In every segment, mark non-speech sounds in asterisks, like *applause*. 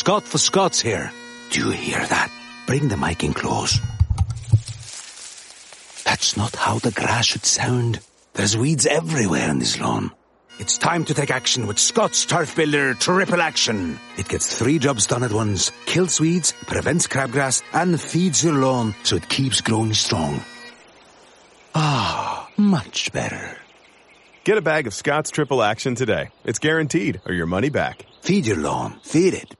Scott for Scotts here. Do you hear that? Bring the mic in close. That's not how the grass should sound. There's weeds everywhere in this lawn. It's time to take action with Scotts Turf Builder Triple Action. It gets three jobs done at once. Kills weeds, prevents crabgrass, and feeds your lawn so it keeps growing strong. Ah, much better. Get a bag of Scotts Triple Action today. It's guaranteed, or your money back. Feed your lawn. Feed it.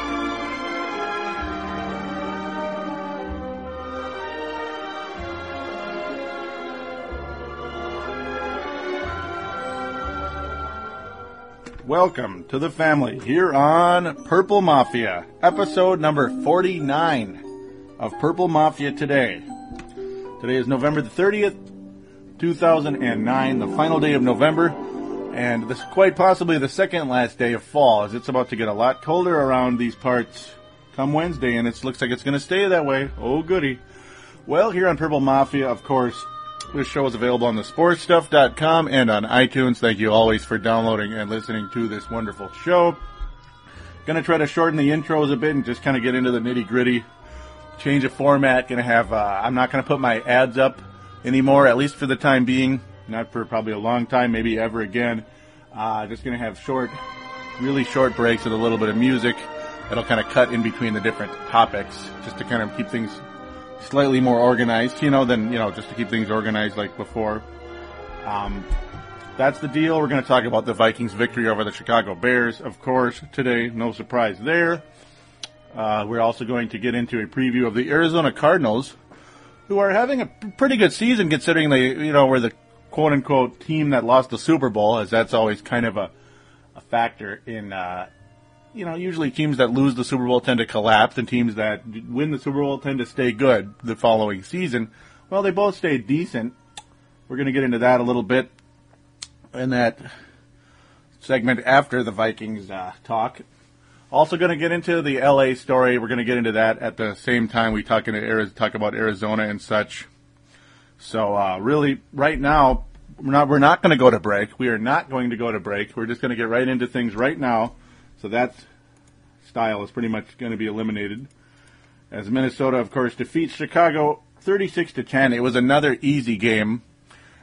Welcome to the family here on Purple Mafia, episode number 49 of Purple Mafia Today. Today is November the 30th, 2009, the final day of November, and this is quite possibly the second last day of fall, as it's about to get a lot colder around these parts come Wednesday, and it looks like it's going to stay that way. Oh, goody. Well, here on Purple Mafia, of course, this show is available on the sportstuff.com and on iTunes. Thank you always for downloading and listening to this wonderful show. Gonna try to shorten the intros a bit and just kind of get into the nitty gritty. Change of format. Gonna have, uh, I'm not gonna put my ads up anymore, at least for the time being. Not for probably a long time, maybe ever again. Uh, just gonna have short, really short breaks with a little bit of music. That'll kind of cut in between the different topics just to kind of keep things slightly more organized, you know, than, you know, just to keep things organized like before. Um, that's the deal. We're going to talk about the Vikings' victory over the Chicago Bears, of course, today. No surprise there. Uh, we're also going to get into a preview of the Arizona Cardinals, who are having a pretty good season considering they, you know, were the quote unquote team that lost the Super Bowl, as that's always kind of a, a factor in, uh, you know, usually teams that lose the Super Bowl tend to collapse, and teams that win the Super Bowl tend to stay good the following season. Well, they both stayed decent. We're going to get into that a little bit in that segment after the Vikings uh, talk. Also, going to get into the LA story. We're going to get into that at the same time we talk, into, Arizona, talk about Arizona and such. So, uh, really, right now, we're not, we're not going to go to break. We are not going to go to break. We're just going to get right into things right now. So that style is pretty much going to be eliminated. As Minnesota, of course, defeats Chicago 36 to 10. It was another easy game.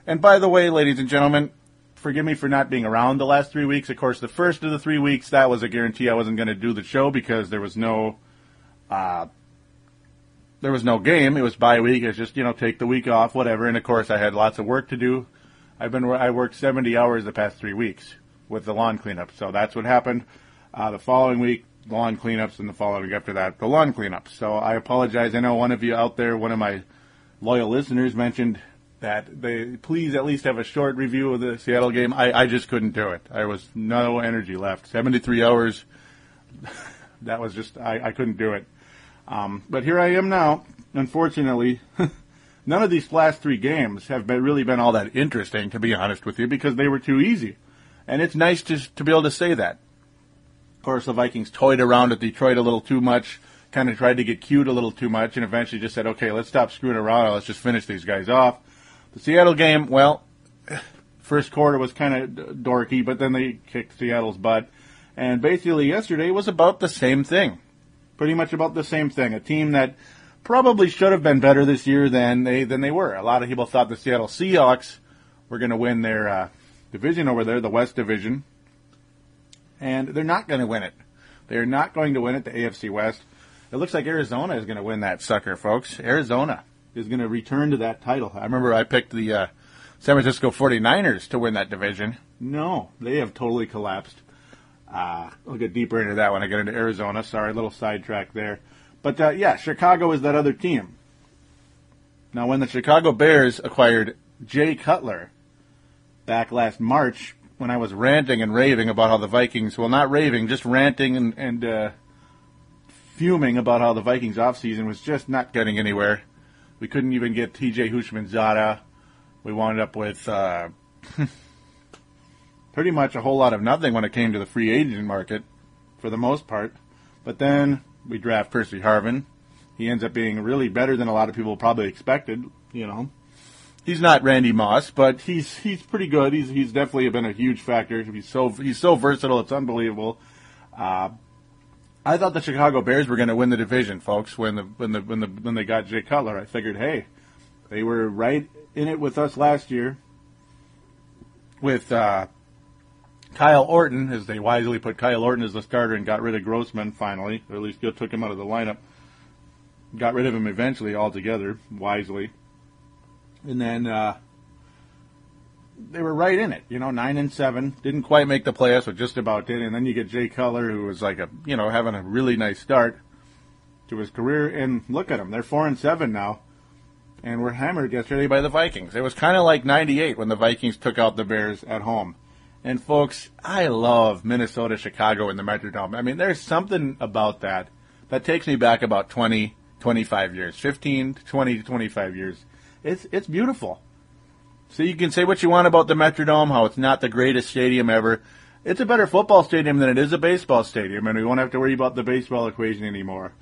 And by the way, ladies and gentlemen, forgive me for not being around the last three weeks. Of course, the first of the three weeks, that was a guarantee I wasn't going to do the show because there was no, uh, there was no game. It was bye week. It's just, you know, take the week off, whatever. And of course, I had lots of work to do. I've been, I worked 70 hours the past three weeks with the lawn cleanup. So that's what happened. Uh, the following week, lawn cleanups, and the following week after that, the lawn cleanups. So I apologize. I know one of you out there, one of my loyal listeners, mentioned that they please at least have a short review of the Seattle game. I, I just couldn't do it. I was no energy left. 73 hours. *laughs* that was just, I, I couldn't do it. Um, but here I am now. Unfortunately, *laughs* none of these last three games have been, really been all that interesting, to be honest with you, because they were too easy. And it's nice to, to be able to say that. Course, the Vikings toyed around at Detroit a little too much, kind of tried to get cute a little too much, and eventually just said, okay, let's stop screwing around. Let's just finish these guys off. The Seattle game, well, *sighs* First quarter was kind of dorky, but then they kicked Seattle's butt. And basically, yesterday was about the same thing. Pretty much about the same thing. A team that probably should have been better this year than they than they were. A lot of people thought the Seattle Seahawks were going to win their uh, division over there, the West Division, and they're not going to win it. They're not going to win it, the AFC West. It looks like Arizona is going to win that sucker, folks. Arizona is going to return to that title. I remember I picked the uh, San Francisco 49ers to win that division. No, they have totally collapsed. Uh, I'll get deeper into that when I get into Arizona. Sorry, a little sidetrack there. But uh, yeah, Chicago is that other team. Now, when the Chicago Bears acquired Jay Cutler back last March, when I was ranting and raving about how the Vikings, well, not raving, just ranting and, and uh, fuming about how the Vikings offseason was just not getting anywhere. We couldn't even get TJ Houshmandzadeh. We wound up with uh, *laughs* pretty much a whole lot of nothing when it came to the free agent market, for the most part. But then we draft Percy Harvin. He ends up being really better than a lot of people probably expected. You know, he's not Randy Moss, but he's he's pretty good. He's he's definitely been a huge factor. He's so he's so versatile. It's unbelievable. Uh, I thought the Chicago Bears were going to win the division, folks. When the when the when the when they got Jay Cutler, I figured, hey, they were right in it with us last year. With uh, Kyle Orton, as they wisely put Kyle Orton as the starter and got rid of Grossman finally, or at least took him out of the lineup. Got rid of him eventually altogether, wisely. And then uh, they were right in it, you know, nine and seven. Didn't quite make the playoffs, but just about did. And then you get Jay Cutler, who was like a, you know, having a really nice start to his career. And look at him, they're four and seven now, and were hammered yesterday by the Vikings. It was kind of like '98 when the Vikings took out the Bears at home. And folks, I love Minnesota, Chicago, and the Metrodome. I mean, there's something about that that takes me back about 20, 25 years, 15 to 20 to 25 years. It's it's beautiful. So you can say what you want about the Metrodome, how it's not the greatest stadium ever. It's a better football stadium than it is a baseball stadium, and we won't have to worry about the baseball equation anymore.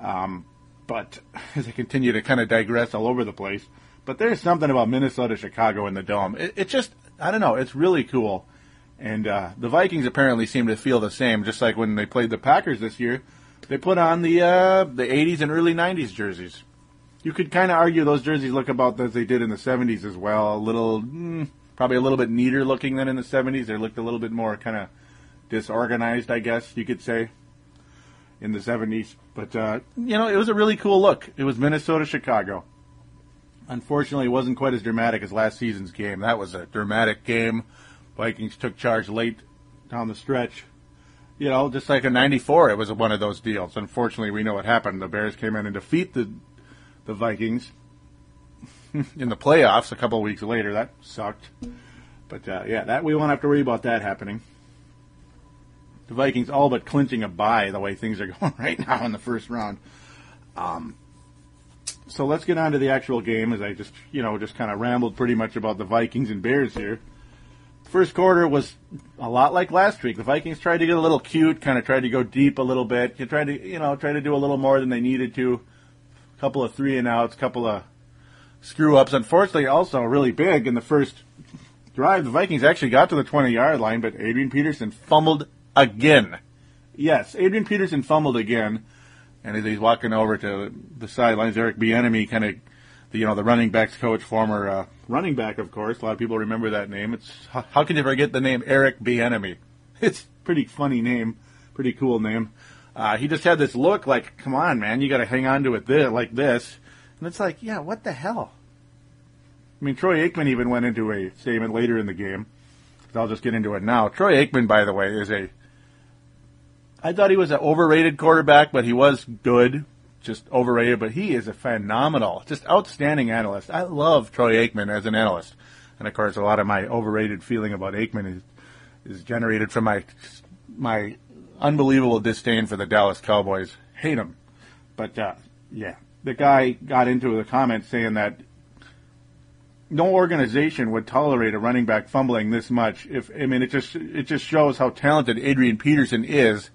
Um, but *laughs* as I continue to kind of digress all over the place, but there's something about Minnesota, Chicago, and the dome. It, it just, I don't know, it's really cool. And uh, the Vikings apparently seem to feel the same, just like when they played the Packers this year. They put on the uh, the 80s and early 90s jerseys. You could kind of argue those jerseys look about as they did in the 70s as well. A little, mm, probably a little bit neater looking than in the 70s. They looked a little bit more kind of disorganized, I guess you could say, in the 70s. But, uh, you know, it was a really cool look. It was Minnesota, Chicago. Unfortunately, it wasn't quite as dramatic as last season's game. That was a dramatic game. Vikings took charge late down the stretch. You know, just like in '94, it was one of those deals. Unfortunately, we know what happened. The Bears came in and defeat the the Vikings *laughs* in the playoffs a couple weeks later. That sucked. But uh, yeah, that we won't have to worry about that happening. The Vikings all but clinching a bye the way things are *laughs* going right now in the first round. Um, so let's get on to the actual game as I just, you know, just kind of rambled pretty much about the Vikings and Bears here. First quarter was a lot like last week. The Vikings tried to get a little cute, kind of tried to go deep a little bit. You tried to, you know, try to do a little more than they needed to. Couple of three and outs, couple of screw ups. Unfortunately, also really big in the first drive. The Vikings actually got to the 20 yard line, but Adrian Peterson fumbled again. Yes, Adrian Peterson fumbled again, and as he's walking over to the sidelines, Eric Bieniemy kind of, you know, the running backs coach, former uh, running back, of course. A lot of people remember that name. It's how, how can you forget the name Eric Bieniemy? *laughs* It's pretty funny name, pretty cool name. Uh, he just had this look like, come on, man, you got to hang on to it like this, and it's like, yeah, what the hell? I mean, Troy Aikman even went into a statement later in the game. I'll just get into it now. Troy Aikman, by the way, is a. I thought he was an overrated quarterback, but he was good. Just overrated, but he is a phenomenal, just outstanding analyst. I love Troy Aikman as an analyst. And of course, a lot of my overrated feeling about Aikman is, is generated from my my unbelievable disdain for the Dallas Cowboys. Hate them. But uh, yeah, the guy got into the comments saying that no organization would tolerate a running back fumbling this much. If I mean, it just it just shows how talented Adrian Peterson is.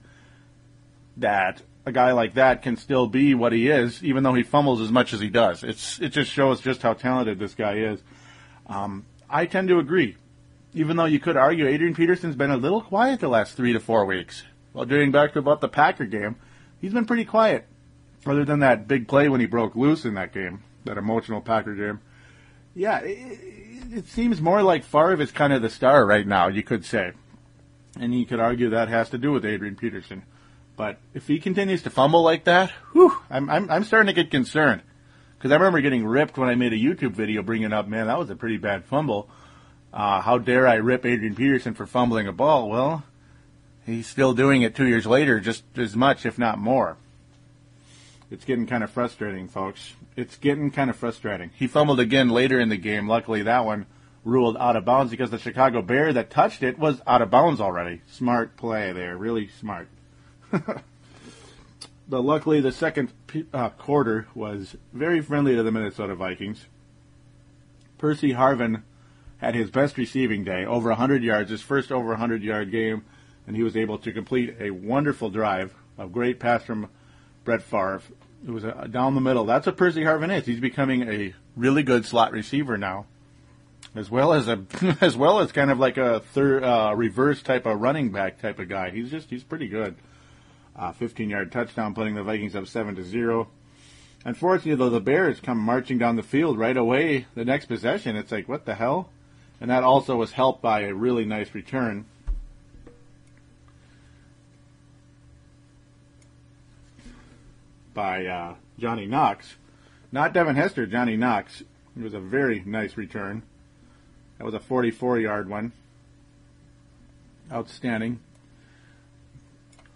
That a guy like that can still be what he is, even though he fumbles as much as he does. It's it just shows just how talented this guy is. Um, I tend to agree. even though you could argue Adrian Peterson's been a little quiet the last three to four weeks. Well, dating back to about the Packer game, he's been pretty quiet, other than that big play when he broke loose in that game, that emotional Packer game. Yeah, it, it seems more like Favre is kind of the star right now, you could say. And you could argue that has to do with Adrian Peterson. But if he continues to fumble like that, whew, I'm, I'm, I'm starting to get concerned. Because I remember getting ripped when I made a YouTube video bringing up, man, that was a pretty bad fumble. Uh, how dare I rip Adrian Peterson for fumbling a ball? Well, he's still doing it two years later, just as much, if not more. It's getting kind of frustrating, folks. It's getting kind of frustrating. He fumbled again later in the game. Luckily, that one ruled out of bounds because the Chicago Bear that touched it was out of bounds already. Smart play there, really smart. *laughs* but luckily, the second uh, quarter was very friendly to the Minnesota Vikings. Percy Harvin had his best receiving day, over 100 yards, his first over 100 yard game, and he was able to complete a wonderful drive, a great pass from Brett Favre. It was a, down the middle. That's what Percy Harvin is. He's becoming a really good slot receiver now, as well as a *laughs* as well as kind of like a third uh, reverse type of running back type of guy. He's just he's pretty good. Uh, 15 yard touchdown, putting the Vikings up seven to zero. Unfortunately, though, the Bears come marching down the field right away. The next possession, it's like what the hell, and that also was helped by a really nice return. By uh, Johnny Knox, not Devin Hester, Johnny Knox. It was a very nice return. That was a 44 yard one. Outstanding.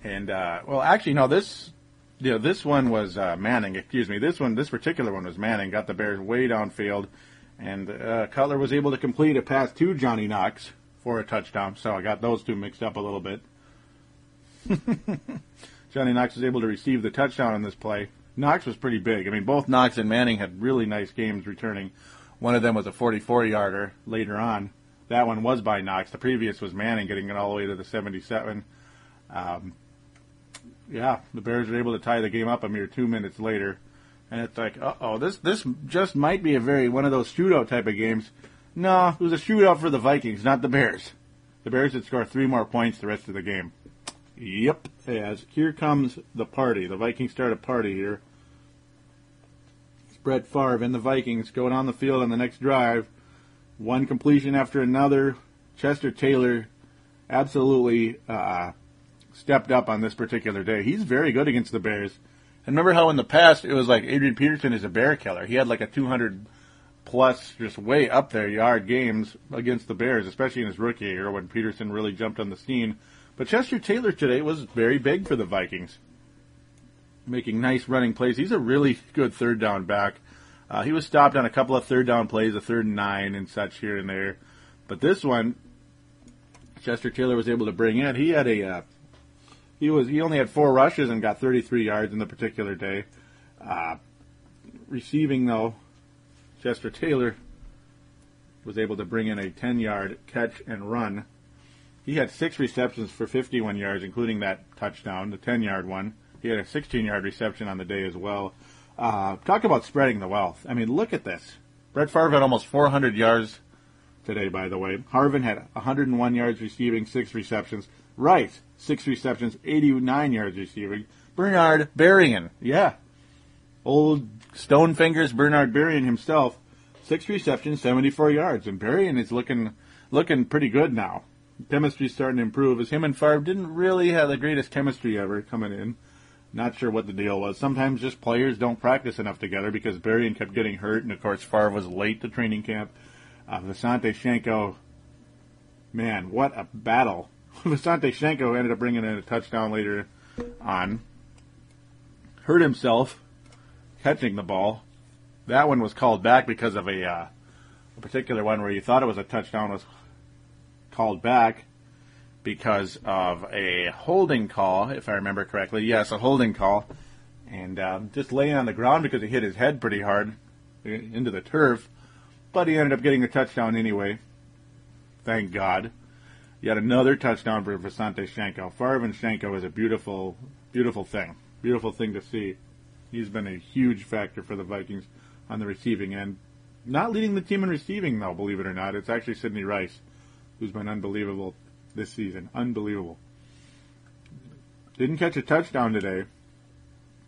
And uh, well, actually, no. This, you know, this one was uh, Manning. Excuse me. This one, this particular one was Manning. Got the Bears way downfield, and uh, Cutler was able to complete a pass to Johnny Knox for a touchdown. So I got those two mixed up a little bit. *laughs* Johnny Knox was able to receive the touchdown on this play. Knox was pretty big. I mean, both Knox and Manning had really nice games returning. One of them was a 44 yarder later on. That one was by Knox. The previous was Manning getting it all the way to the 77. Um, yeah, the Bears were able to tie the game up a mere two minutes later, and it's like, uh oh, this this just might be a very one of those shootout type of games. No, it was a shootout for the Vikings, not the Bears. The Bears had scored three more points the rest of the game. Yep, as here comes the party. The Vikings start a party here. It's Brett Favre and the Vikings going on the field on the next drive. One completion after another. Chester Taylor absolutely uh, stepped up on this particular day. He's very good against the Bears. And remember how in the past it was like Adrian Peterson is a bear killer. He had like a 200 plus, just way up there yard games against the Bears, especially in his rookie year when Peterson really jumped on the scene. But Chester Taylor today was very big for the Vikings, making nice running plays. He's a really good third down back. Uh, he was stopped on a couple of third down plays, a third and nine and such here and there. But this one, Chester Taylor was able to bring in. He had a uh, he was he only had four rushes and got 33 yards in the particular day. Uh, receiving though, Chester Taylor was able to bring in a 10-yard catch and run. He had six receptions for 51 yards, including that touchdown, the 10-yard one. He had a 16-yard reception on the day as well. Uh, talk about spreading the wealth. I mean, look at this. Brett Favre had almost 400 yards today, by the way. Harvin had 101 yards receiving, six receptions. Rice, six receptions, 89 yards receiving. Bernard Berrian, yeah. Old Stone Fingers Bernard Berrian himself, six receptions, 74 yards. And Berrian is looking looking pretty good now. Chemistry's starting to improve. As him and Favre didn't really have the greatest chemistry ever coming in. Not sure what the deal was. Sometimes just players don't practice enough together because Berrian kept getting hurt, and of course Favre was late to training camp. Uh, Visanthe Shiancoe, man, what a battle *laughs* Visanthe Shiancoe ended up bringing in a touchdown later on. Hurt himself catching the ball. That one was called back because of a, uh, a particular one where you thought it was a touchdown was called back because of a holding call, if I remember correctly. Yes, a holding call. And um, just laying on the ground because he hit his head pretty hard into the turf. But he ended up getting a touchdown anyway. Thank God. Yet another touchdown for Visanthe Shiancoe. Farvin Shiancoe is a beautiful, beautiful thing. Beautiful thing to see. He's been a huge factor for the Vikings on the receiving end. Not leading the team in receiving, though, believe it or not. It's actually Sidney Rice. Who's been unbelievable this season. Unbelievable. Didn't catch a touchdown today,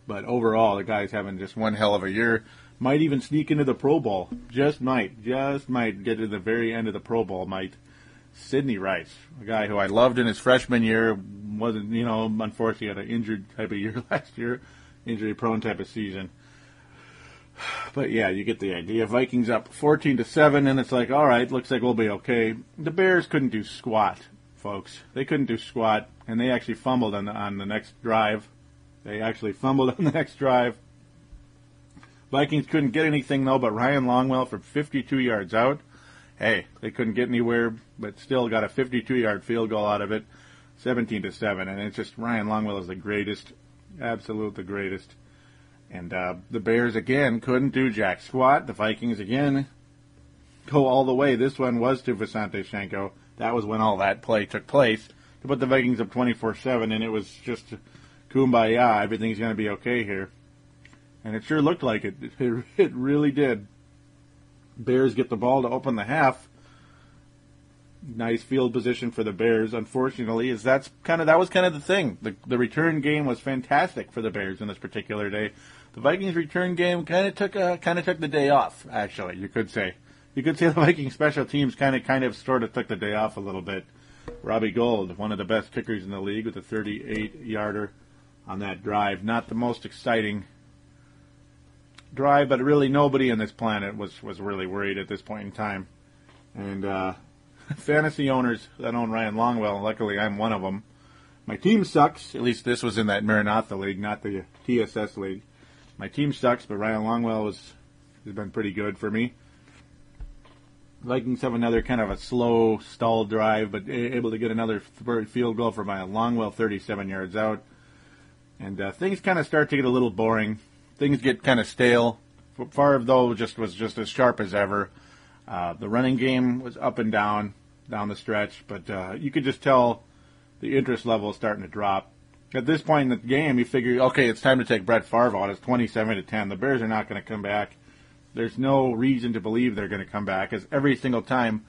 but overall, the guy's having just one hell of a year. Might even sneak into the Pro Bowl. Just might. Just might get to the very end of the Pro Bowl. Might. Sidney Rice, a guy who I loved in his freshman year, wasn't, you know, unfortunately had an injured type of year *laughs* last year, injury prone type of season. But yeah, you get the idea. Vikings up 14 to 7, and it's like, all right, looks like we'll be okay. The Bears couldn't do squat, folks. They couldn't do squat, and they actually fumbled on the, on the next drive. They actually fumbled *laughs* on the next drive. Vikings couldn't get anything, though, but Ryan Longwell from 52 yards out. Hey, they couldn't get anywhere, but still got a 52 yard field goal out of it, 17 to 7. And it's just Ryan Longwell is the greatest, absolute the greatest. And uh, the Bears again couldn't do jack squat. The Vikings again go all the way. This one was to Visanthe Shiancoe. That was when all that play took place to put the Vikings up 24-7, and it was just kumbaya. Everything's going to be okay here, and it sure looked like it. *laughs* It, it really did. Bears get the ball to open the half. Nice field position for the Bears. Unfortunately, is that's kind of that was kind of the thing. The the return game was fantastic for the Bears in this particular day. The Vikings return game kind of took a, kind of took the day off. Actually, you could say you could say the Viking special teams kind of kind of sort of took the day off a little bit. Robbie Gould, one of the best kickers in the league, with a 38 yarder on that drive. Not the most exciting drive, but really nobody on this planet was was really worried at this point in time. And uh, *laughs* fantasy owners that own Ryan Longwell, luckily I'm one of them. My team sucks. At least this was in that Maranatha league, not the TSS league. My team sucks, but Ryan Longwell has has been pretty good for me. Vikings have another kind of a slow stall drive, but able to get another field goal from Ryan Longwell, 37 yards out. And uh, things kind of start to get a little boring things get kind of stale. Favre, though, just was just as sharp as ever. Uh, the running game was up and down down the stretch, but uh, you could just tell the interest level is starting to drop. At this point in the game, you figure, okay, it's time to take Brett Favre out. It's 27 to 10. The Bears are not going to come back. There's no reason to believe they're going to come back, as every single time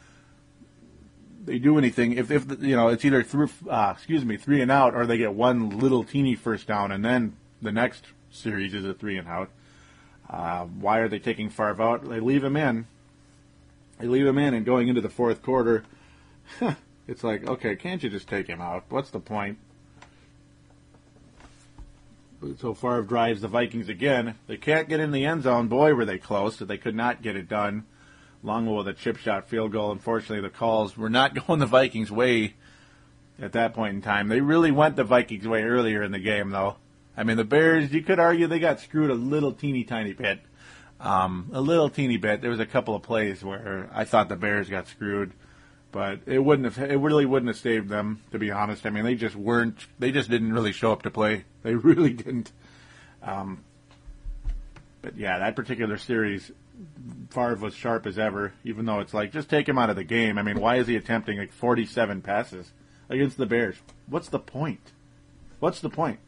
they do anything, if if you know, it's either through, uh, excuse me, three and out, or they get one little teeny first down, and then the next series is a three and out. Uh, why are they taking Favre out? They leave him in. They leave him in, and going into the fourth quarter, *laughs* it's like, okay, can't you just take him out? What's the point? So Favre drives the Vikings again. They can't get in the end zone. Boy, were they close. They could not get it done. Longwell with a chip shot field goal. Unfortunately, the calls were not *laughs* going the Vikings' way at that point in time. They really went the Vikings' way earlier in the game, though. I mean, the Bears, you could argue they got screwed a little teeny tiny bit. Um, a little teeny bit. There was a couple of plays where I thought the Bears got screwed, but it wouldn't have. It really wouldn't have saved them, to be honest. I mean, they just weren't. They just didn't really show up to play. *laughs* They really didn't. Um, but yeah, that particular series, Favre was sharp as ever. Even though it's like just take him out of the game. I mean, why is he attempting like 47 passes against the Bears? What's the point? What's the point?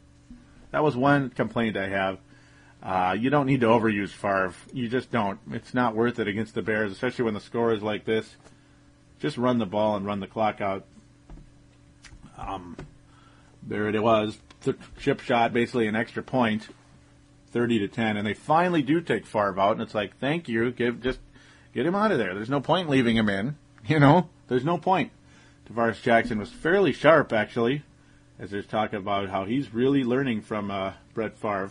That was one complaint I have. Uh, you don't need to overuse Favre. You just don't. It's not worth it against the Bears, especially when the score is like this. Just run the ball and run the clock out. Um, there it was. The chip shot, basically an extra point, thirty to ten, and they finally do take Favre out, and it's like, thank you, give just get him out of there. There's no point leaving him in. *laughs* You know, there's no point. Tarvaris Jackson was fairly sharp, actually as there's talk about how he's really learning from uh, Brett Favre.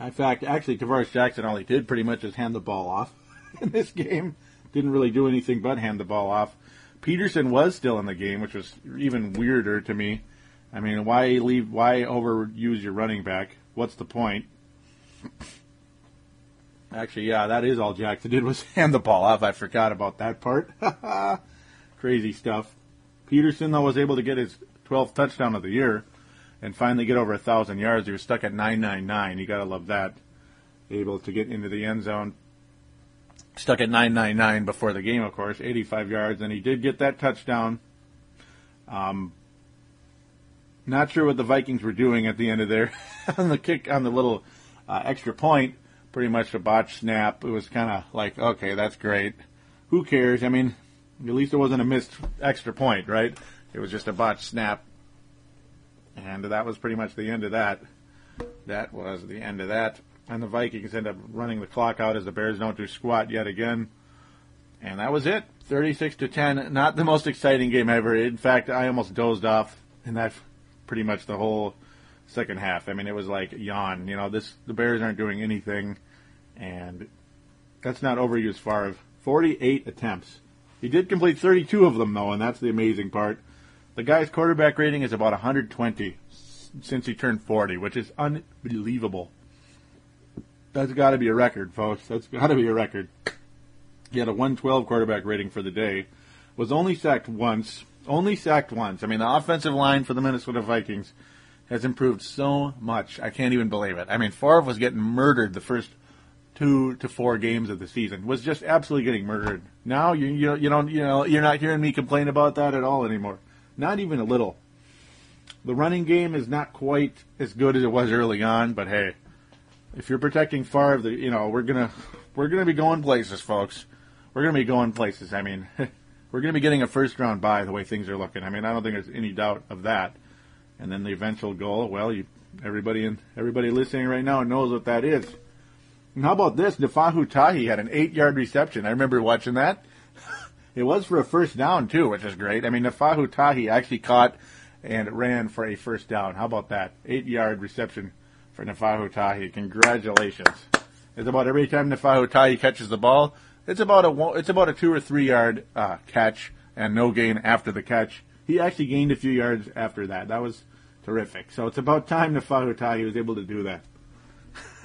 In fact, actually, Tarvaris Jackson all he did pretty much is hand the ball off *laughs* in this game. Didn't really do anything but hand the ball off. Peterson was still in the game, which was even weirder to me. I mean, why leave? Why overuse your running back? What's the point? Actually, yeah, that is all Jackson did was *laughs* hand the ball off. I forgot about that part. *laughs* Crazy stuff. Peterson, though, was able to get his 12th touchdown of the year and finally get over a 1,000 yards. He was stuck at 999. You got to love that. Able to get into the end zone. Stuck at 999 before the game, of course, 85 yards, and he did get that touchdown. Um, not sure what the Vikings were doing at the end of there *laughs* on the kick on the little uh, extra point. Pretty much a botch snap. It was kind of like, okay, that's great. who cares? I mean, at least it wasn't a missed extra point, right? It was just a botched snap. And that was pretty much the end of that. That was the end of that. And the Vikings end up running the clock out as the Bears don't do squat yet again. And that was it. 36 to 10. Not the most exciting game ever. In fact, I almost dozed off in that pretty much the whole second half. I mean, it was like yawn. You know, this the Bears aren't doing anything, and that's not overused Favre. 48 attempts. He did complete 32 of them though, and that's the amazing part. The guy's quarterback rating is about 120 since he turned 40, which is unbelievable. That's got to be a record, folks. That's got to be a record. He had a 112 quarterback rating for the day. Was only sacked once. Only sacked once. I mean, the offensive line for the Minnesota Vikings has improved so much. I can't even believe it. I mean, Favre was getting murdered the first two to four games of the season. Was just absolutely getting murdered. Now you you you don't you know you're not hearing me complain about that at all anymore. Not even a little. The running game is not quite as good as it was early on, but hey, if you're protecting Favre, the, you know we're gonna we're gonna be going places, folks. We're gonna be going places. I mean, *laughs* we're gonna be getting a first round bye the way things are looking. I mean, I don't think there's any doubt of that. And then the eventual goal, well, you everybody in everybody listening right now knows what that is. And how about this? Naufahu Tahi had an eight yard reception. I remember watching that. *laughs* it was for a first down too, which is great. I mean, Naufahu Tahi actually caught and ran for a first down. How about that? Eight yard reception for Naufahu Tahi. Congratulations. It's about every time Naufahu Tahi catches the ball, it's about a it's about a two or three yard uh, catch and no gain after the catch. He actually gained a few yards after that. That was terrific. So it's about time Naufahu Tahi was able to do that.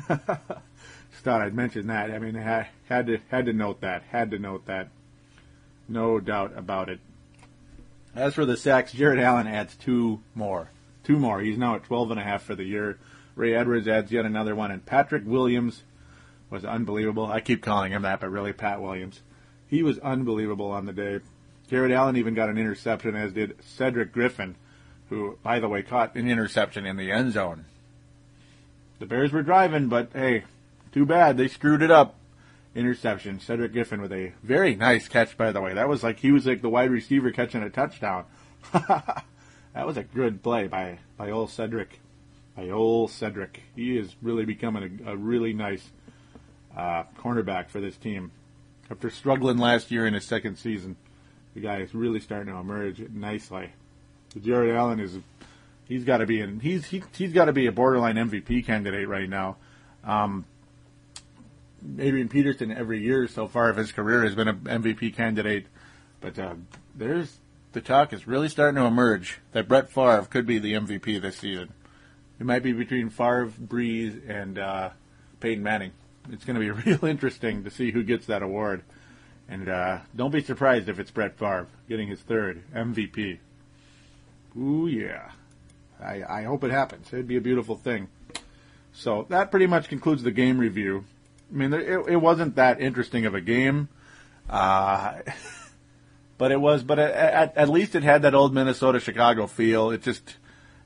Just *laughs* thought I'd mention that. I mean, I had, had to had to note that. Had to note that. No doubt about it. As for the sacks, Jared Allen adds two more. Two more. He's now at 12 and a half for the year. Ray Edwards adds yet another one, and Patrick Williams was unbelievable. I keep calling him that, but really Pat Williams. He was unbelievable on the day. Jared Allen even got an interception, as did Cedric Griffin, who, by the way, caught an interception in the end zone. The Bears were driving, but hey, too bad they screwed it up. Interception. Cedric Griffin with a very nice catch, by the way. That was like he was like the wide receiver catching a touchdown. *laughs* that was a good play by by old Cedric. By Cedric. He is really becoming a, a really nice uh, cornerback for this team. After struggling last year in his second season, the guy is really starting to emerge nicely. Jared Allen is he's got to be in he's he, he's got to be a borderline MVP candidate right now. Um, Adrian Peterson every year so far of his career has been an MVP candidate, but uh, there's the talk is really starting to emerge that Brett Favre could be the MVP this season. It might be between Favre, Brees, and uh, Peyton Manning. It's going to be *laughs* real interesting to see who gets that award. And uh, don't be surprised if it's Brett Favre getting his third MVP. Ooh, yeah. I, I hope it happens. It'd be a beautiful thing. So that pretty much concludes the game review. I mean, it, it wasn't that interesting of a game, uh, *laughs* but it was. But at, at least it had that old Minnesota Chicago feel. It just,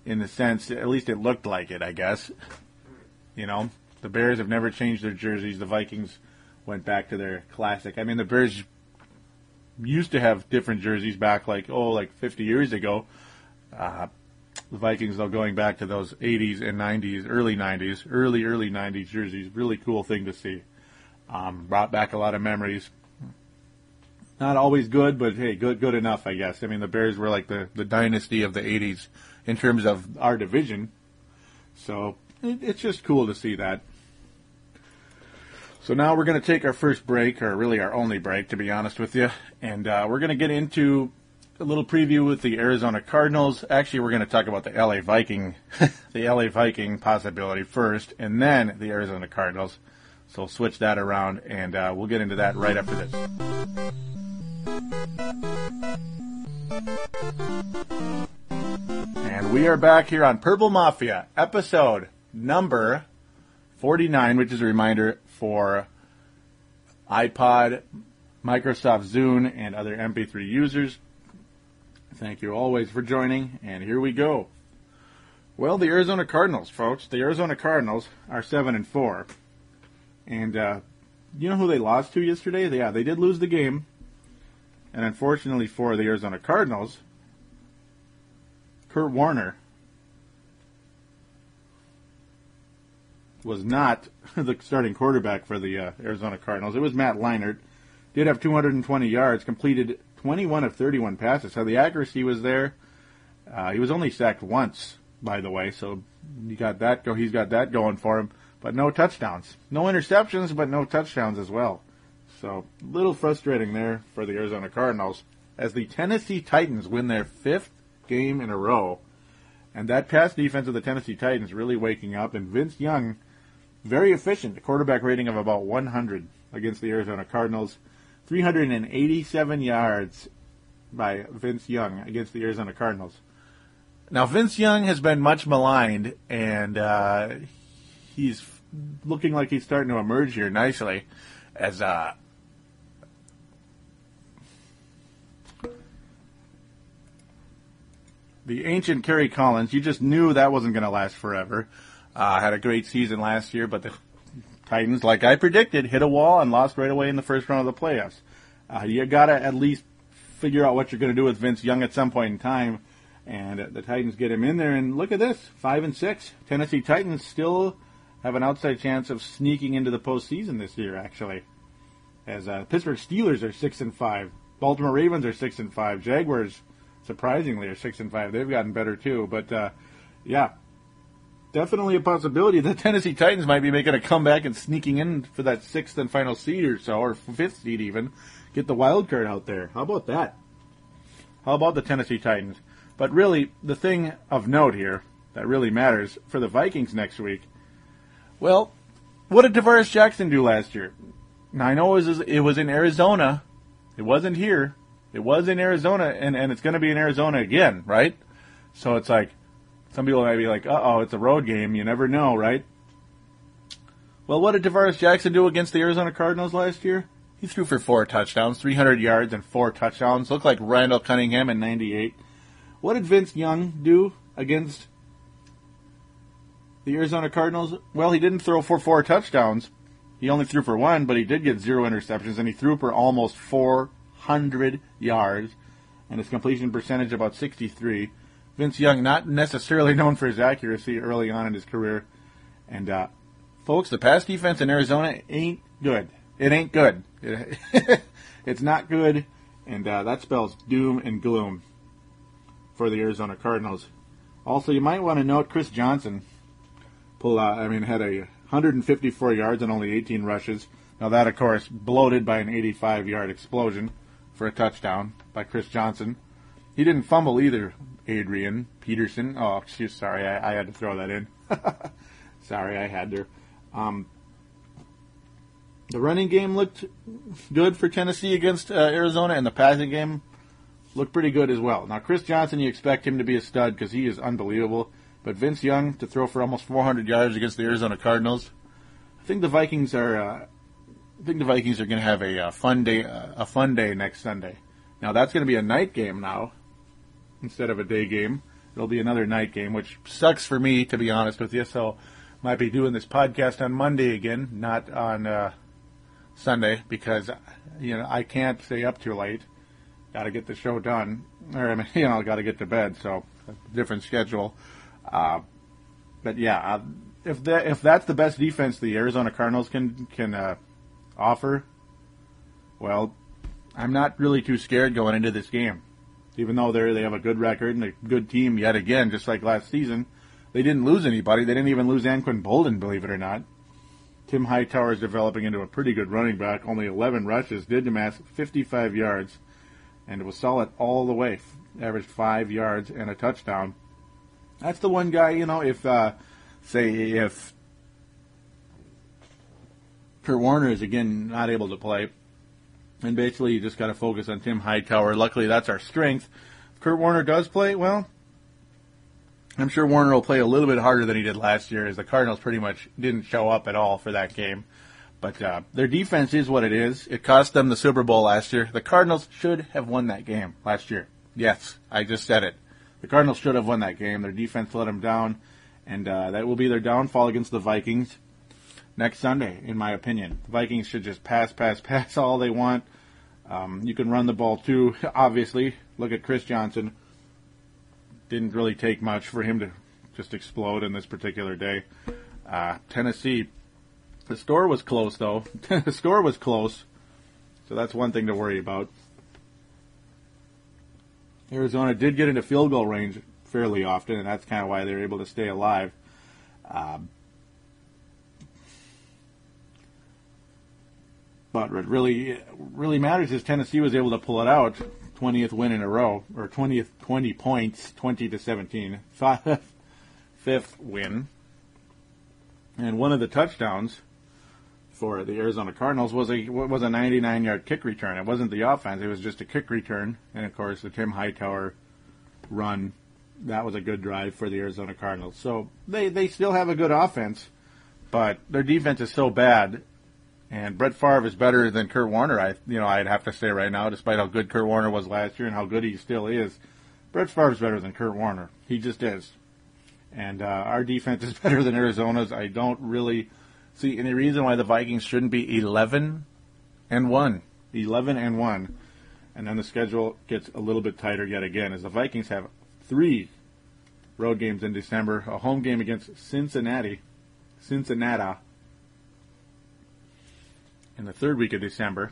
in the sense, at least it looked like it. I guess. You know, the Bears have never changed their jerseys. The Vikings went back to their classic. I mean, the Bears used to have different jerseys back like oh like 50 years ago. Uh, the Vikings though going back to those 80s and 90s, early 90s, early early 90s jerseys, really cool thing to see. Um, brought back a lot of memories. Not always good, but hey, good good enough, I guess. I mean, the Bears were like the the dynasty of the 80s in terms of our division. So it, it's just cool to see that. So now we're going to take our first break, or really our only break, to be honest with you, and uh, we're going to get into a little preview with the Arizona Cardinals. Actually, we're going to talk about the LA Viking, *laughs* the LA Viking possibility first, and then the Arizona Cardinals. So we'll switch that around, and uh, we'll get into that right after this. And we are back here on Purple Mafia, episode number 49, which is a reminder for iPod, Microsoft Zune, and other MP3 users. Thank you always for joining, and here we go. Well, the Arizona Cardinals, folks. The Arizona Cardinals are seven and four, and uh, you know who they lost to yesterday? Yeah, they did lose the game. And unfortunately for the Arizona Cardinals, Kurt Warner was not *laughs* the starting quarterback for the uh, Arizona Cardinals. It was Matt Leinart. Did have 220 yards, completed 21 of 31 passes. So the accuracy was there. Uh, he was only sacked once, by the way, so he got that go. He's got that going for him, but no touchdowns, no interceptions, but no touchdowns as well. So a little frustrating there for the Arizona Cardinals as the Tennessee Titans win their fifth game in a row, and that pass defense of the Tennessee Titans really waking up. And Vince Young, very efficient, a quarterback rating of about 100 against the Arizona Cardinals. 387 yards by Vince Young against the Arizona Cardinals. Now, Vince Young has been much maligned, and uh, he's looking like he's starting to emerge here nicely as uh, the ancient Kerry Collins. You just knew that wasn't going to last forever. Uh, had a great season last year, but the Titans, like I predicted, hit a wall and lost right away in the first round of the playoffs. Uh, you got to at least figure out what you're going to do with Vince Young at some point in time. And the Titans get him in there, and look at this: five and six. Tennessee Titans still have an outside chance of sneaking into the postseason this year. Actually, as uh, Pittsburgh Steelers are six and five, Baltimore Ravens are six and five, Jaguars surprisingly are six and five. They've gotten better too, but uh, yeah, definitely a possibility the *laughs* Tennessee Titans might be making a comeback and sneaking in for that sixth and final seed or so, or fifth seed even. Get the wild card out there. How about that? How about the Tennessee Titans? But really, the thing of note here that really matters for the Vikings next week. Well, what did Tarvaris Jackson do last year? Now I know it was it was in Arizona. It wasn't here. It was in Arizona, and, and it's going to be in Arizona again, right? So it's like, some people might be like, uh oh, it's a road game. You never know, right? Well, what did Tarvaris Jackson do against the Arizona Cardinals last year? He threw for four touchdowns, 300 yards, and four touchdowns. Looked like Randall Cunningham in 98. What did Vince Young do against the Arizona Cardinals? Well, he didn't throw for four touchdowns. He only threw for one, but he did get zero interceptions, and he threw for almost 400 yards, and his completion percentage about 63. Vince Young, not necessarily *laughs* known for his accuracy early on in his career. And, uh, folks, the pass defense in Arizona ain't good. It ain't good. *laughs* it's not good, and uh, that spells doom and gloom for the Arizona Cardinals. Also, you might want to note Chris Johnson pull out, I mean, had a 154 yards and only 18 rushes. Now, that, of course, bloated by an 85 yard explosion for a touchdown by Chris Johnson. He didn't fumble either, Adrian Peterson. Oh, excuse, sorry, I, I had to throw that in. *laughs* sorry, I had to. Um, the running game looked good for Tennessee against uh, Arizona, and the passing game looked pretty good as well. Now, Chris Johnson, you expect him to be a stud because he is unbelievable. But Vince Young to throw for almost 400 yards against the Arizona Cardinals, I think the Vikings are. Uh, I think the Vikings are going to have a, uh, fun day. Uh, a fun day next Sunday. Now that's going to be a night game now instead of a day game. It'll be another night game, which sucks for me to be honest with you. So might be doing this podcast on Monday again, not on uh, Sunday, because you know I can't stay up too late. Got to get the show done, or I mean, *laughs* you know, got to get to bed. So different schedule. Uh, but yeah, uh, if that if that's the best defense the Arizona Cardinals can can uh, offer, well, I'm not really too scared going into this game. Even though they they have a good record and a good team yet again, just like last season, they didn't lose anybody. They didn't even lose Anquan Boldin, believe it or not. Tim Hightower is developing into a pretty good running back. Only 11 rushes, did amass 55 yards, and it was solid all the way. Averaged five yards and a touchdown. That's the one guy, you know, if, uh, say, if Kurt Warner is again not able to play, and basically you just got to focus on Tim Hightower. Luckily, that's our strength. If Kurt Warner does play, well, I'm sure Warner will play a little bit harder than he did last year, as the Cardinals pretty much didn't show up at all for that game. But uh, their defense is what it is. It cost them the Super Bowl last year. The Cardinals should have won that game last year. Yes, I just said it. The Cardinals should have won that game. Their defense let them down, and uh, that will be their downfall against the Vikings next Sunday, in my opinion. The Vikings should just pass, pass, *laughs* pass all they want. Um, you can run the ball too, *laughs* obviously. Look at Chris Johnson. Didn't really take much for him to just explode in this particular day. Uh, Tennessee, the score was close though. *laughs* the score was close, so that's one thing to worry about. Arizona did get into field goal range fairly often, and that's kind of why they're able to stay alive. Um, but what really really matters is Tennessee was able to pull it out, 20th win in a row, or 20th 20 points, 20 to 17, *laughs* fifth win, and one of the touchdowns for the Arizona Cardinals was a was a 99 yard kick return. It wasn't the offense; it was just a kick return, and of course the Tim Hightower run. That was a good drive for the Arizona Cardinals. So they they still have a good offense, but their defense is so bad. And Brett Favre is better than Kurt Warner. I you know I'd have to say right now, despite how good Kurt Warner was last year and how good he still is, Brett Favre is better than Kurt Warner. He just is. And uh, our defense is *laughs* better than Arizona's. I don't really see any reason why the Vikings shouldn't be 11 and 1. 11 and 1. And then the schedule gets a little bit tighter yet again as the Vikings have three road games in December, a home game against Cincinnati, Cincinnati, in the third week of December,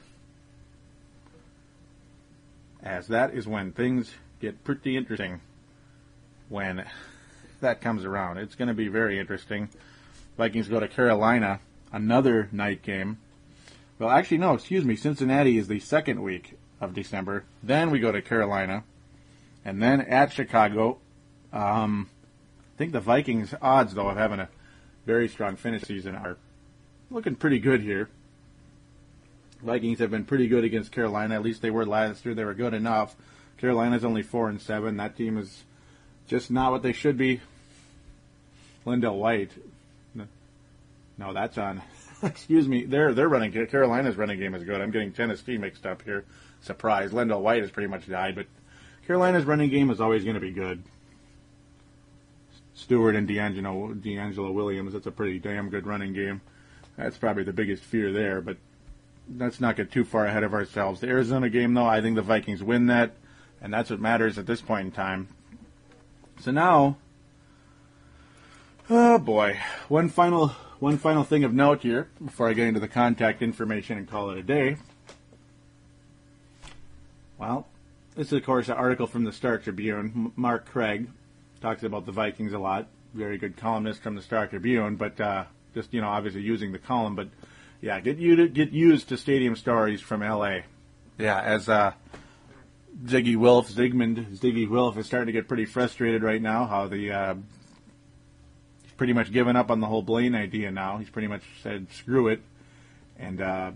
as that is when things get pretty interesting when that comes around. It's going to be very interesting. Vikings go to Carolina, another night game. Well, actually, no, excuse me. Cincinnati is the second week of December. Then we go to Carolina, and then at Chicago. Um, I think the Vikings' odds, though, of having a very strong finish season are looking pretty good here. Vikings have been pretty good against Carolina. At least they were last year. They were good enough. Carolina's only four and seven. That team is just not what they should be. LenDale White. No, that's on. *laughs* Excuse me. Their running Carolina's running game is good. I'm getting Tennessee mixed up here. Surprise. LenDale White has pretty much died, but Carolina's running game is always going to be good. Stewart and DeAngelo, DeAngelo Williams. That's a pretty damn good running game. That's probably the biggest fear there, but let's not get too far ahead of ourselves. The Arizona game, though, I think the Vikings win that, and that's what matters at this point in time. So now, oh boy, one final one final thing of note here before I get into the contact information and call it a day. Well, this is of course an article from the Star Tribune. Mark Craig talks about the Vikings a lot. Very good columnist from the Star Tribune, but uh, just you know obviously using the column, but yeah, get you to get used to stadium stories from L.A. Yeah, as uh, Ziggy Wilf, Zygmunt, Ziggy Wilf is starting to get pretty frustrated right now. How the uh, he's pretty much given up on the whole Blaine idea now. He's pretty much said screw it, and uh,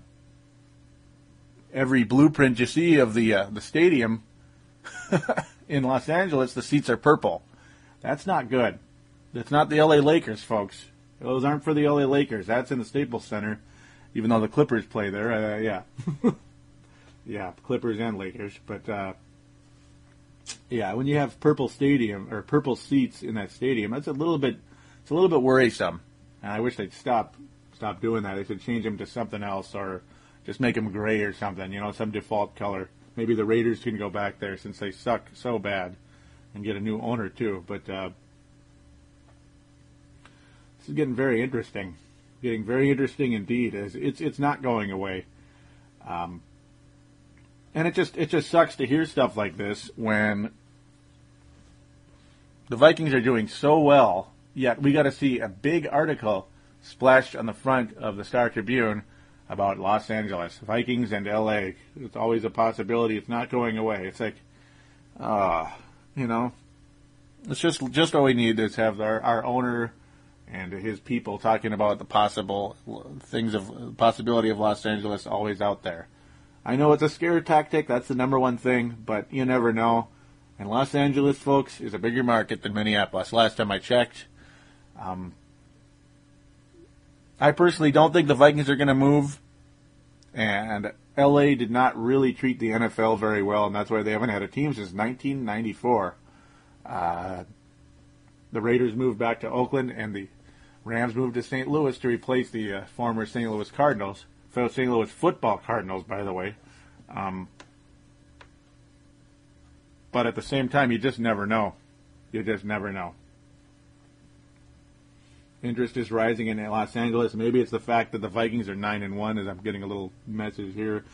every blueprint you see of the uh, the stadium *laughs* in Los Angeles, the seats are purple. That's not good. That's not the LA Lakers, folks. Those aren't for the LA Lakers. That's in the Staples Center, even though the Clippers play there. Uh, yeah. *laughs* yeah, Clippers and Lakers. But uh, yeah, when you have purple stadium or purple seats in that stadium, that's a little bit it's a little bit worrisome. And I wish they'd stop stop doing that. They should change them to something else or just make them gray or something. You know, some default color. Maybe the Raiders can go back there since they suck so bad and get a new owner too. But uh, this is getting very interesting. Getting very interesting indeed. As it's it's not going away. Um, and it just it just sucks to hear stuff like this when the Vikings are doing so well, yet we got to see a big article splashed on the front of the Star Tribune about Los Angeles Vikings and LA. It's always a possibility. It's not going away. It's like, ah, uh, you know, it's just just all we need is have our, our owner and his people talking about the possible things of possibility of Los Angeles always out there. I know it's a scare tactic. That's the number one thing, but you never know. And Los Angeles, folks, is a bigger market than Minneapolis. Last time I checked, um, I personally don't think the Vikings are going to move. And LA did not really treat the NFL very well, and that's why they haven't had a team since 1994. Uh, the Raiders moved back to Oakland, and the Rams moved to St. Louis to replace the uh, former St. Louis Cardinals. So St. Louis football Cardinals, by the way. Um, but at the same time, you just never know. You just never know. Interest is rising in Los Angeles. Maybe it's the fact that the Vikings are nine and one. As I'm getting a little message here,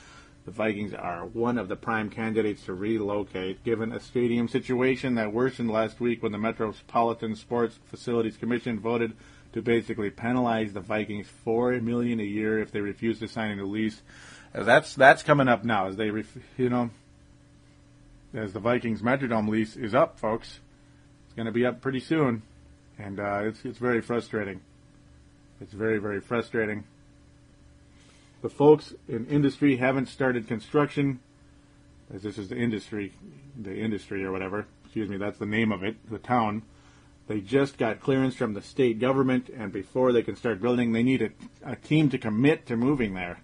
the Vikings are one of the prime candidates to relocate, given a stadium situation that worsened last week when the Metropolitan Sports Facilities Commission voted to basically penalize the Vikings four million a year if they refuse to sign a new lease. That's that's coming up now as they, ref, you know, as the Vikings Metrodome lease is up, folks. It's going to be up pretty soon, and uh, it's it's very frustrating. It's very very frustrating. The folks in Industry haven't started construction, as this is the Industry, the Industry or whatever. Excuse me, that's the name of it, the town. They just got clearance from the state government, and before they can start building, they need a, a team to commit to moving there.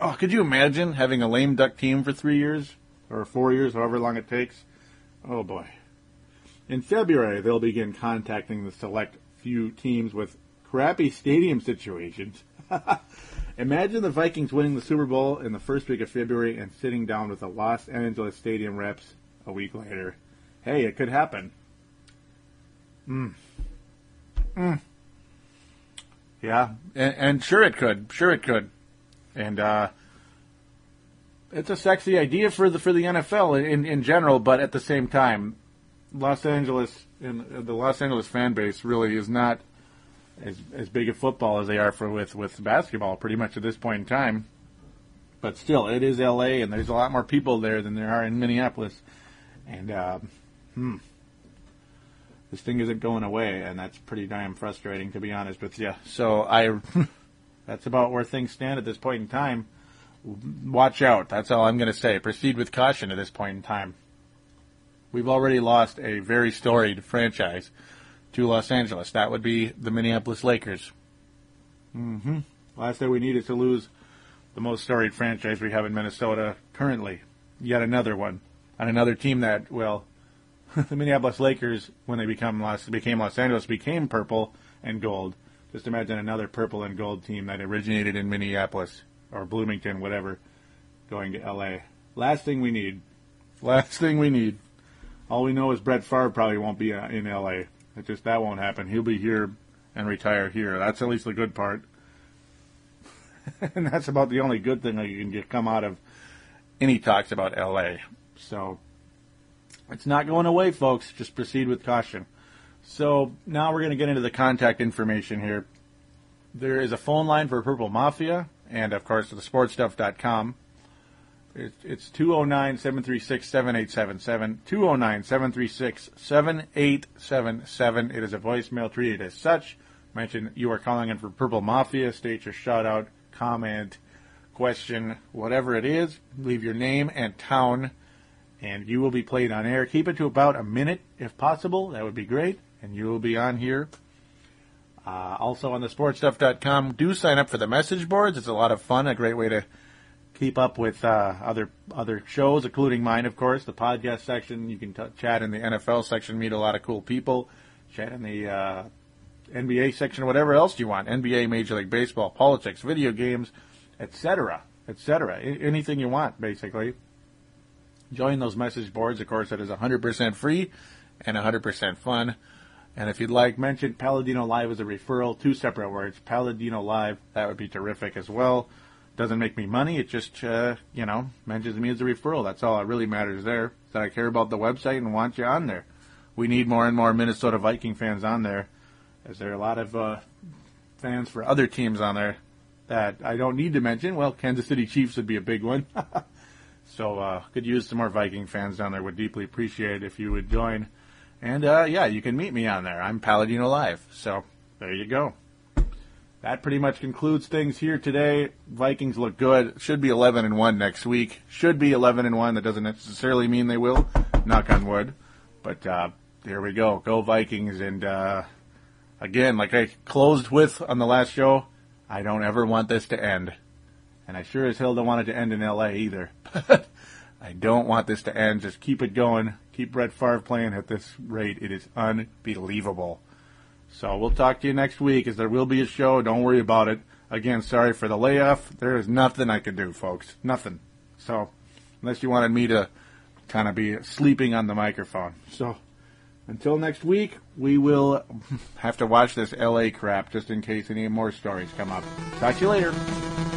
Oh, could you imagine having a lame duck team for three years? Or four years, however long it takes? Oh boy. In February, they'll begin contacting the select few teams with crappy stadium situations. *laughs* Imagine the Vikings winning the Super Bowl in the first week of February and sitting down with the Los Angeles Stadium reps a week later. Hey, it could happen. Mm. Mm. Yeah, and, and sure it could. Sure it could. And uh, it's a sexy idea for the for the NFL in in general, but at the same time, Los Angeles and the Los Angeles fan base really is not as as big a football as they are for with with basketball, pretty much at this point in time. But still, it is L.A. and there's a lot more people there than there are in Minneapolis, and uh, hmm, this thing isn't going away, and that's pretty damn frustrating to be honest with you. So I, *laughs* that's about where things stand at this point in time. Watch out. That's all I'm going to say. Proceed with caution at this point in time. We've already lost a very storied franchise to Los Angeles. That would be the Minneapolis Lakers. Mm-hmm. Last thing we need is to lose the most storied franchise we have in Minnesota currently. Yet another one. And another team that, well, *laughs* the Minneapolis Lakers, when they become Los, became Los Angeles, became purple and gold. Just imagine another purple and gold team that originated in Minneapolis or Bloomington, whatever, going to LA. Last thing we need. Last thing we need. All we know is Brett Favre probably won't be uh, in LA. It just that won't happen. He'll be here and retire here. That's at least the good part. *laughs* and that's about the only good thing that you can get come out of any talks about LA. So it's not going away, folks. Just proceed with caution. So now we're going to get into the contact information here. There is a phone line for Purple Mafia, and of course, the sportstuff.com. It's 209 736 7877. 209 736 7877. It is a voicemail treated as such. Mention you are calling in for Purple Mafia. State your shout out, comment, question, whatever it is. Leave your name and town, and you will be played on air. Keep it to about a minute if possible. That would be great. And you will be on here. Uh, also on the sportstuff.com, do sign up for the message boards. It's a lot of fun, a great way to keep up with uh, other other shows, including mine, of course. The podcast section, you can t- chat in the NFL section, meet a lot of cool people. Chat in the uh, NBA section, whatever else you want. NBA, Major League Baseball, politics, video games, etc., etc. I- anything you want, basically. Join those message boards. Of course, it is 100% free and 100% fun. And if you'd like, mention Paladino Live as a referral. Two separate words. Paladino Live. That would be terrific as well. Doesn't make me money. It just, uh, you know, mentions me as a referral. That's all that really matters there. That I care about the website and want you on there. We need more and more Minnesota Viking fans on there, as there are a lot of uh, fans for other teams on there that I don't need to mention. Well, Kansas City Chiefs would be a big one. *laughs* so uh, could use some more Viking fans down there. Would deeply appreciate if you would join. And uh, yeah, you can meet me on there. I'm Paladino Live. So there you go. That pretty much concludes things here today. Vikings look good. Should be 11 and 1 next week. Should be 11 and 1. That doesn't necessarily mean they will. Knock on wood. But uh, there we go. Go Vikings. And uh, again, like I closed with on the last show, I don't ever want this to end. And I sure as hell don't want it to end in LA either. *laughs* I don't want this to end. Just keep it going. Keep Brett Favre playing at this rate. It is unbelievable. So we'll talk to you next week as there will be a show. Don't worry about it. Again, sorry for the layoff. There is nothing I can do, folks. Nothing. So unless you wanted me to kind of be sleeping on the microphone. So until next week, we will *laughs* have to watch this LA crap just in case any more stories come up. Talk to you later.